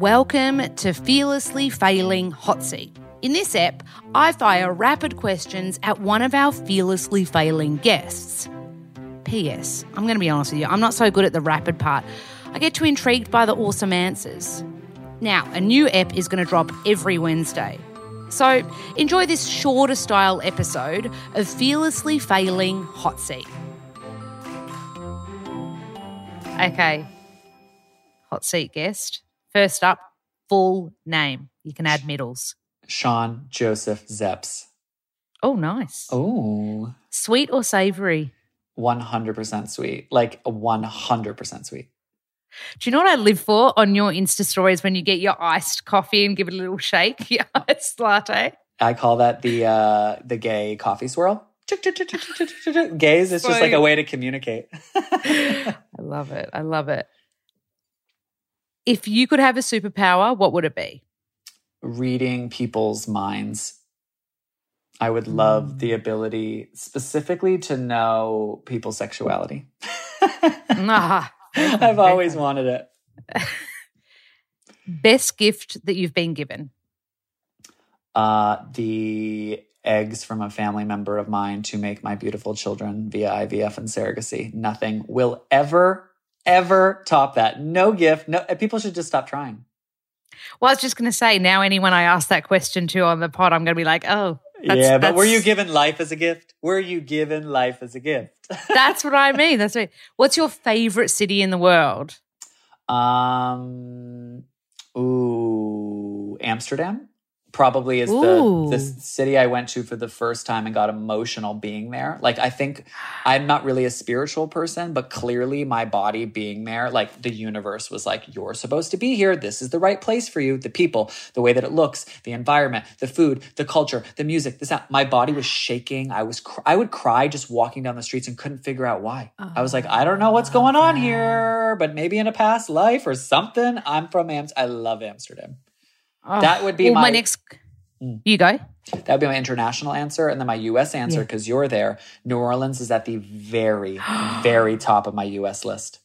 Welcome to Fearlessly Failing Hot Seat. In this app, I fire rapid questions at one of our fearlessly failing guests. P.S. I'm going to be honest with you, I'm not so good at the rapid part. I get too intrigued by the awesome answers. Now, a new app is going to drop every Wednesday. So enjoy this shorter style episode of Fearlessly Failing Hot Seat. Okay, hot seat guest. First up, full name. You can add middles. Sean Joseph Szeps. Oh, nice. Oh, Sweet or savory? 100% sweet. Like 100% sweet. Do you know what I live for on your Insta stories when you get your iced coffee and give it a little shake? Your iced latte. I call that the uh the gay coffee swirl. Gays is just like a way to communicate. I love it. I love it. If you could have a superpower, what would it be? Reading people's minds. I would love the ability specifically to know people's sexuality. Ah, I've always wanted it. best gift that you've been given. Uh, the eggs from a family member of mine to make my beautiful children via IVF and surrogacy. Nothing will ever, ever top that. No gift. No, people should just stop trying. Well, I was just going to say, now anyone I ask that question to on the pod, I'm going to be like, oh, that's, yeah, but were you given life as a gift? Were you given life as a gift? That's what I mean. That's right. What's your favorite city in the world? um, ooh, Amsterdam probably is Ooh. the the city I went to for the first time and got emotional being there. Like I think I'm not really a spiritual person, but clearly my body being there, like the universe was like, you're supposed to be here. This is the right place for you. The people, the way that it looks, the environment, the food, the culture, the music, the sound. My body was shaking. I was, cr- I would cry just walking down the streets and couldn't figure out why. I was like, I don't know what's going on here, but maybe in a past life or something. I'm from Am. I love Amsterdam. Oh, That would be well, my, my- next. Mm. You go. That would be my international answer. And then my US answer, Yeah. because you're there, New Orleans is at the very, very top of my US list.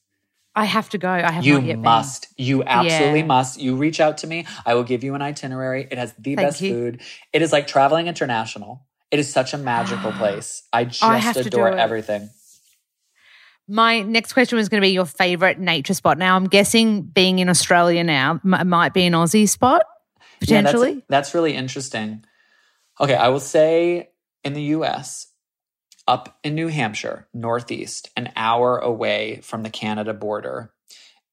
I have to go. I have You not yet must. You absolutely Yeah. must. You reach out to me. I will give you an itinerary. It has the Thank best you. food. It is like traveling international. It is such a magical place. I just I have to do adore everything. My next question was going to be your favorite nature spot. Now, I'm guessing being in Australia now m- might be an Aussie spot Yeah, that's- that's, really interesting. Okay, I will say in the US, up in New Hampshire, Northeast, an hour away from the Canada border,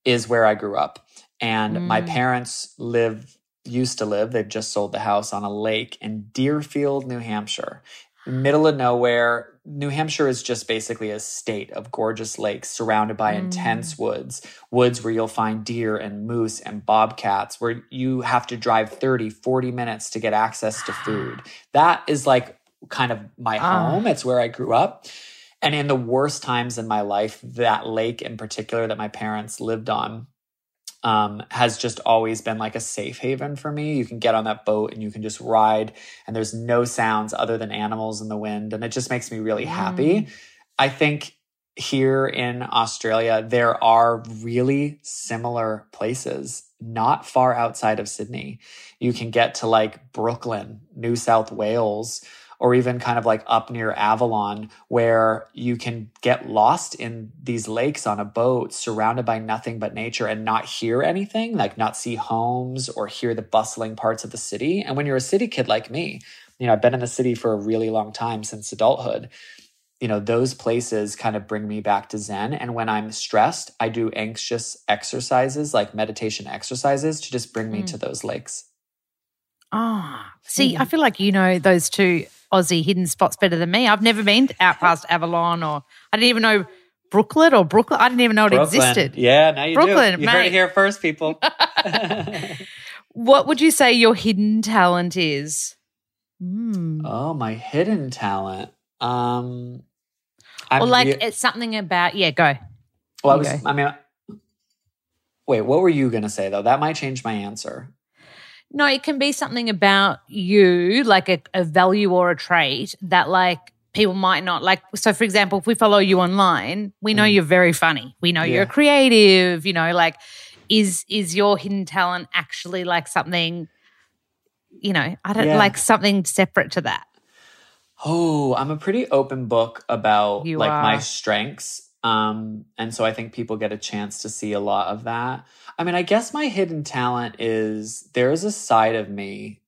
is where I grew up. And my Mm. parents live, used to live, they've just sold the house on a lake in Deerfield, New Hampshire. Middle of nowhere. New Hampshire is just basically a state of gorgeous lakes surrounded by Mm. intense woods woods where you'll find deer and moose and bobcats where you have to drive 30 40 minutes to get access to food that is like kind of my Ah. home it's where i grew up and in the worst times in my life that lake in particular that my parents lived on um, has just always been like a safe haven for me. You can get on that boat and you can just ride, and there's no sounds other than animals in the wind, and it just makes me really happy. I think here in Australia, there are really similar places not far outside of Sydney. You can get to like Brooklyn, New South Wales, or even kind of like up near Avalon, where you can get lost in these lakes on a boat surrounded by nothing but nature and not hear anything, like not see homes or hear the bustling parts of the city. And when you're a city kid like me, you know, I've been in the city for a really long time since adulthood. You know, those places kind of bring me back to Zen. And when I'm stressed, I do anxious exercises like meditation exercises to just bring me Mm. to those lakes. Ah, see, Mm-hmm. I feel like you know those two Aussie hidden spots better than me. I've never been out past Avalon, or I didn't even know Brooklyn or Brooklyn. I didn't even know it existed. Yeah, now you Brooklyn, do. You heard it here first, people. What would you say your hidden talent is? Hmm. oh, my hidden talent. Um, I'm or like rea- it's something about yeah. Go. well, I was. go. I mean, wait. What were you gonna say though? That might change my answer. No, it can be something about you, like a, a value or a trait that like people might not like. So, for example, if we follow you online, we know Mm. you're very funny. We know Yeah. you're creative. You know, like is is your hidden talent actually like something you know, I don't Yeah. like something separate to that. Oh, I'm a pretty open book about You like my strengths. Um, and so I think people get a chance to see a lot of that. I mean, I guess my hidden talent is there's a side of me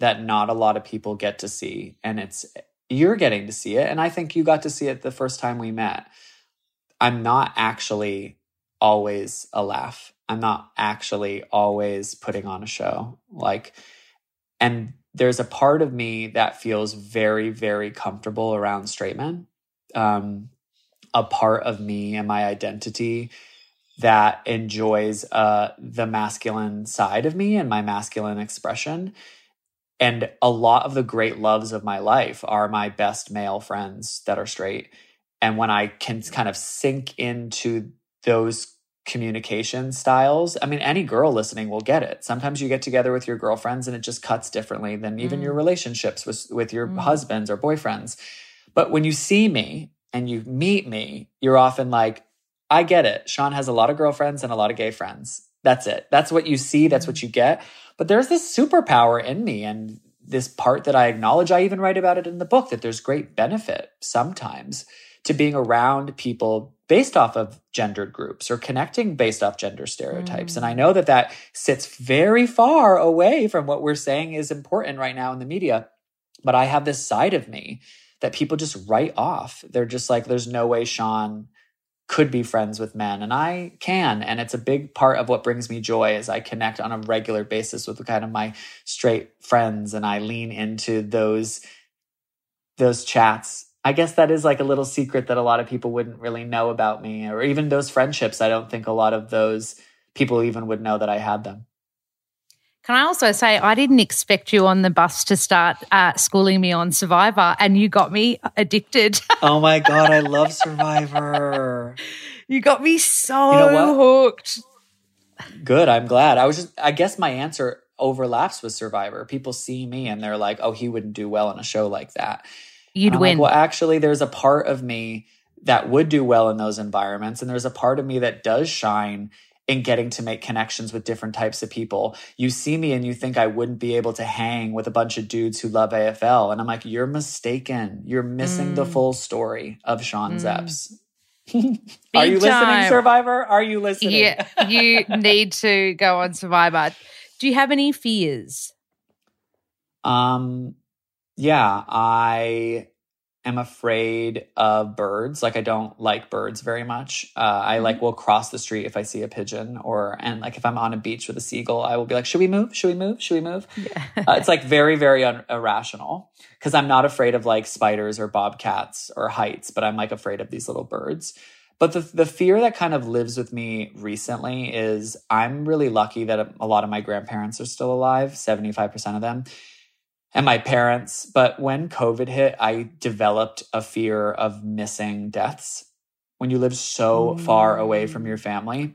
that not a lot of people get to see. And it's you're getting to see it. And I think you got to see it the first time we met. I'm not actually always a laugh. I'm not actually always putting on a show. Like, and there's a part of me that feels very, very comfortable around straight men. Um, a part of me and my identity that enjoys uh, the masculine side of me and my masculine expression. And a lot of the great loves of my life are my best male friends that are straight. And when I can kind of sink into those communication styles, I mean, any girl listening will get it. Sometimes you get together with your girlfriends and it just cuts differently than even Mm. your relationships with, with your Mm. husbands or boyfriends. But when you see me and you meet me, you're often like, I get it. Sean has a lot of girlfriends and a lot of gay friends. That's it. That's what you see. That's what you get. But there's this superpower in me and this part that I acknowledge. I even write about it in the book that there's great benefit sometimes to being around people based off of gendered groups or connecting based off gender stereotypes. Mm. And I know that that sits very far away from what we're saying is important right now in the media. But I have this side of me that people just write off. They're just like, there's no way Sean could be friends with men and I can and it's a big part of what brings me joy is I connect on a regular basis with kind of my straight friends and I lean into those those chats. I guess that is like a little secret that a lot of people wouldn't really know about me or even those friendships. I don't think a lot of those people even would know that I had them. Can I also say I didn't expect you on the bus to start uh, schooling me on Survivor, and you got me addicted. Oh my god, I love Survivor. you got me so You know hooked. Good. I'm glad. I was just, I guess my answer overlaps with Survivor. People see me and they're like, oh, he wouldn't do well in a show like that. You'd win. Like, well, actually, there's a part of me that would do well in those environments. And there's a part of me that does shine in getting to make connections with different types of people. You see me and you think I wouldn't be able to hang with a bunch of dudes who love AFL. And I'm like, you're mistaken. You're missing the Mm. full story of Sean Mm. Szeps. Are you Big listening. Survivor? Are you listening? yeah, you need to go on Survivor. Do you have any fears? Um, yeah, I am afraid of birds. Like I don't like birds very much. Uh, I like will cross the street if I see a pigeon, or and like if I'm on a beach with a seagull, I will be like, "Should we move? Should we move? Should we move?" Yeah. Uh, it's like very, very un- irrational because I'm not afraid of like spiders or bobcats or heights, but I'm like afraid of these little birds. But the the fear that kind of lives with me recently is I'm really lucky that a, a lot of my grandparents are still alive, 75% of them, and my parents. But when COVID hit, I developed a fear of missing deaths. When you live so far away from your family,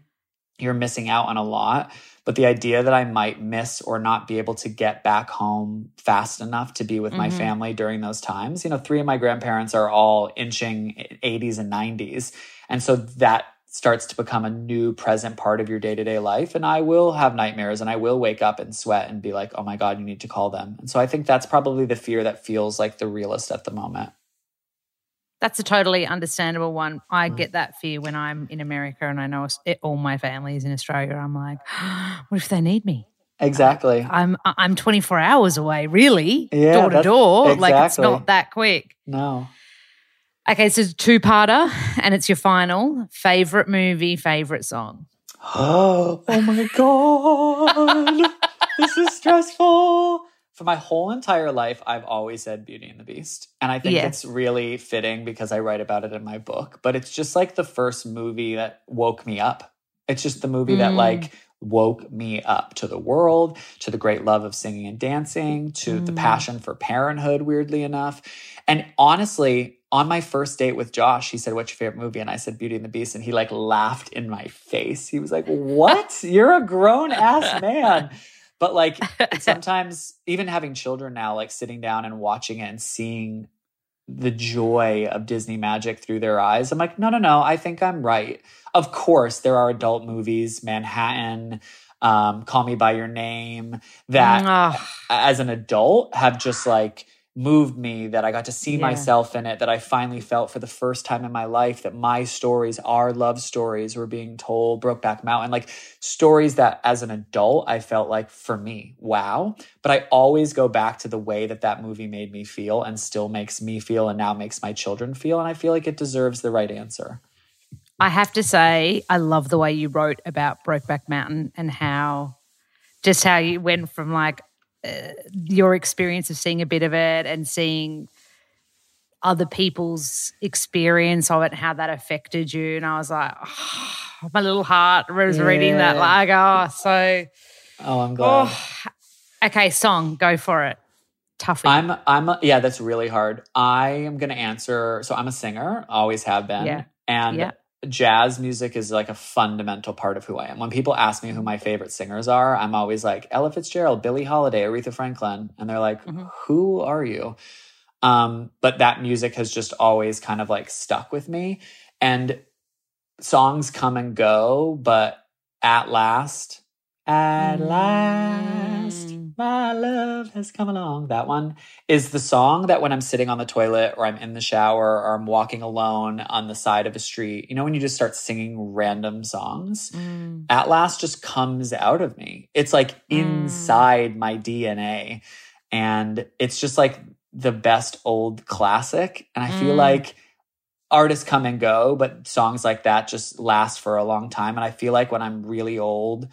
you're missing out on a lot. But the idea that I might miss or not be able to get back home fast enough to be with my Mhm. family during those times, you know, three of my grandparents are all inching 80s and 90s. And so that starts to become a new present part of your day to day life. And I will have nightmares and I will wake up and sweat and be like, oh my God, you need to call them. And so I think that's probably the fear that feels like the realest at the moment. That's a totally understandable one. I Mm. get that fear when I'm in America and I know it, all my family is in Australia. I'm like, what if they need me? Exactly. I'm I'm 24 hours away, really, Yeah, door to door. Like it's not that quick. No. Okay, so two parter, and it's your final favorite movie, favorite song. Oh, oh my god. this is stressful. For my whole entire life, I've always said Beauty and the Beast. And I think Yeah. it's really fitting because I write about it in my book. But it's just like the first movie that woke me up. It's just the movie that Mm. like woke me up to the world, to the great love of singing and dancing, to the Mm. passion for parenthood, weirdly enough. And honestly, on my first date with Josh, he said, What's your favorite movie? And I said, Beauty and the Beast. And he like laughed in my face. He was like, What? You're a grown ass man. But like sometimes, even having children now, like sitting down and watching it and seeing the joy of Disney magic through their eyes. I'm like, no, no, no, I think I'm right. Of course, there are adult movies, Manhattan, um, Call Me By Your Name, that as an adult have just like moved me that I got to see Yeah. myself in it, that I finally felt for the first time in my life that my stories our love stories were being told, Brokeback Mountain, like stories that as an adult I felt like for me, wow. But I always go back to the way that that movie made me feel and still makes me feel and now makes my children feel. And I feel like it deserves the right answer. I have to say, I love the way you wrote about Brokeback Mountain and how just how you went from like uh, your experience of seeing a bit of it and seeing other people's experience of it, and how that affected you. And I was like, oh, my little heart was reading that, like, oh, so. Oh, I'm glad. Oh, okay, song, go for it. Toughie. I'm I'm a, yeah, that's really hard. I am going to answer so I'm a singer, always have been. Yeah. And Yeah. Jazz music is like a fundamental part of who I am. When people ask me who my favorite singers are, I'm always like Ella Fitzgerald, Billie Holiday, Aretha Franklin, and they're like, Mhm. "Who are you?" Um, but that music has just always kind of like stuck with me and songs come and go, but at last, at last, Mm. my love has come along. That one is the song that when I'm sitting on the toilet or I'm in the shower or I'm walking alone on the side of a street, you know, when you just start singing random songs, Mm. at last just comes out of me. It's like Mm. inside my DNA. And it's just like the best old classic. And I feel Mm. like artists come and go, but songs like that just last for a long time. And I feel like when I'm really old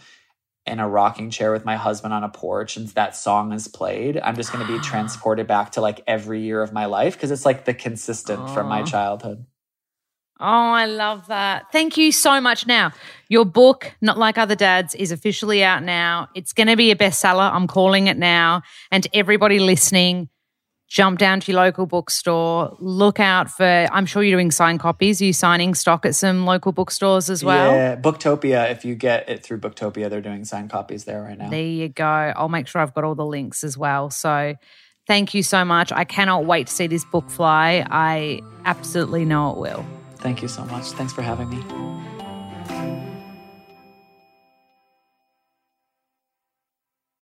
in a rocking chair with my husband on a porch and that song is played, I'm just going to be transported back to like every year of my life because it's like the consistent from my childhood. Oh, I love that. Thank you so much. Now, your book, Not Like Other Dads, is officially out now. It's going to be a bestseller. I'm calling it now. And to everybody listening, jump down to your local bookstore. Look out for, I'm sure you're doing signed copies. Are you signing stock at some local bookstores as well? Yeah, Booktopia. If you get it through Booktopia, they're doing signed copies there right now. There you go. I'll make sure I've got all the links as well. So thank you so much. I cannot wait to see this book fly. I absolutely know it will. Thank you so much. Thanks for having me.